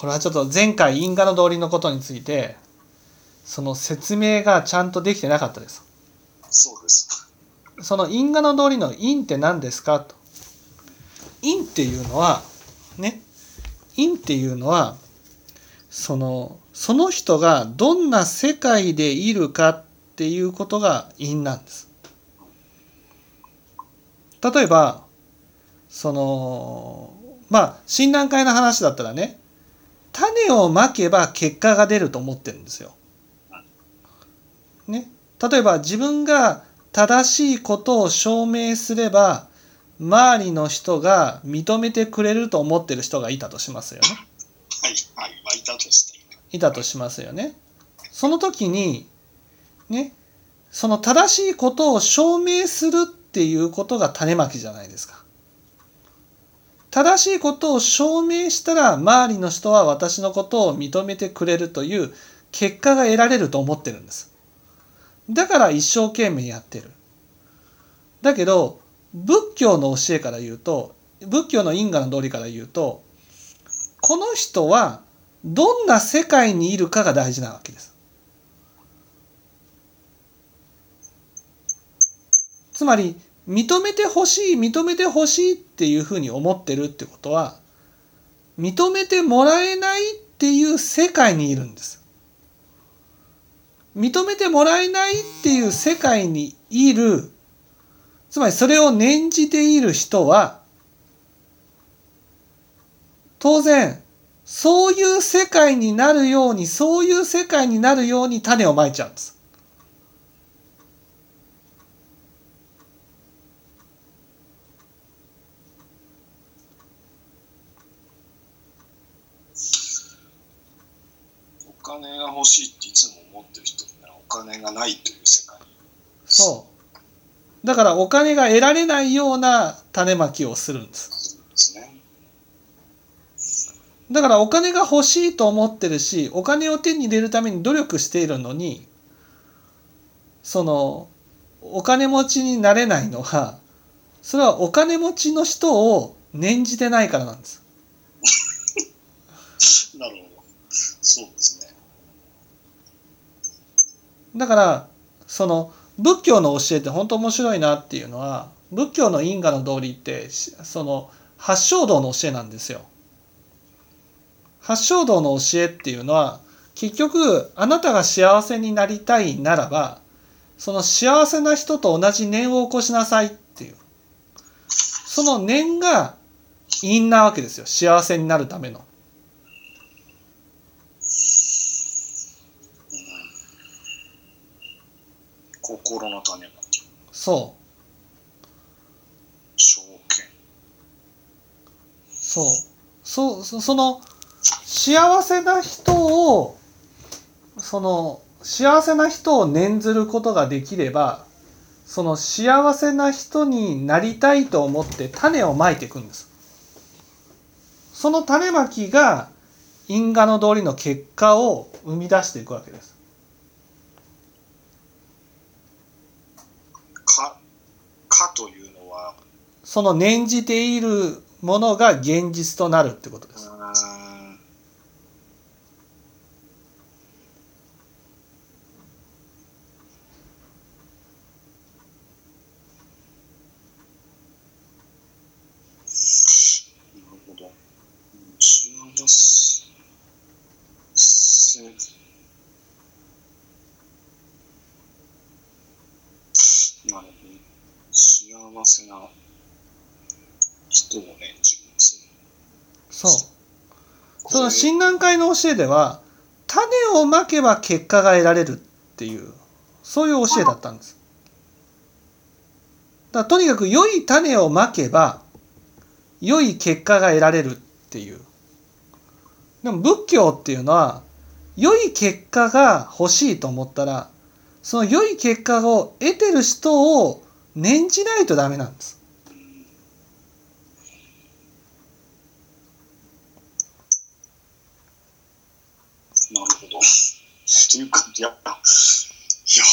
これはちょっと前回因果の道理のことについてその説明がちゃんとできてなかったです。そうです。その因果の道理の因って何ですか？と。因っていうのはね因っていうのはそのその人がどんな世界でいるかっていうことが因なんです。例えばそのまあ診断会の話だったらね種をまけば結果が出ると思ってるんですよ。ね、例えば自分が正しいことを証明すれば周りの人が認めてくれると思ってる人がいたとしますよね。はい、はい、まあ、いたとして。いたとしますよね。その時にねその正しいことを証明するっていうことが種まきじゃないですか。正しいことを証明したら周りの人は私のことを認めてくれるという結果が得られると思ってるんです。だから一生懸命やってる。だけど仏教の教えから言うと仏教の因果の道理から言うとこの人はどんな世界にいるかが大事なわけです。つまり認めてほしい認めてほしいっていうふうに思ってるってことは認めてもらえないっていう世界にいるんです。認めてもらえないっていう世界にいるつまりそれを念じている人は当然そういう世界になるようにそういう世界になるように種をまいちゃうんです。お金が欲しいっていつも思ってる人にはお金がないという世界。そう。だからお金が得られないような種まきをするんです。ですね。だからお金が欲しいと思ってるしお金を手に入れるために努力しているのにそのお金持ちになれないのはそれはお金持ちの人を念じてないからなんです。なるほど。そうですね。だからその仏教の教えって本当面白いなっていうのは仏教の因果の道理ってその八正道の教えなんですよ。八正道の教えっていうのは結局あなたが幸せになりたいならばその幸せな人と同じ念を起こしなさいっていうその念が因なわけですよ幸せになるための。心の種まき。そう証券。そうそうそその幸せな人をその幸せな人を念ずることができればその幸せな人になりたいと思って種をまいていくんですその種まきが因果の通りの結果を生み出していくわけですか、かというのは、その念じているものが現実となるってことです。なるほど。幸せ。な。人をね、自分すね。そうその診断会の教えでは種をまけば結果が得られるっていうそういう教えだったんです。だとにかく良い種をまけば良い結果が得られるっていう。でも仏教っていうのは良い結果が欲しいと思ったらその良い結果を得てる人を念じないとダメなんです。なるほど。というか、いや、いや、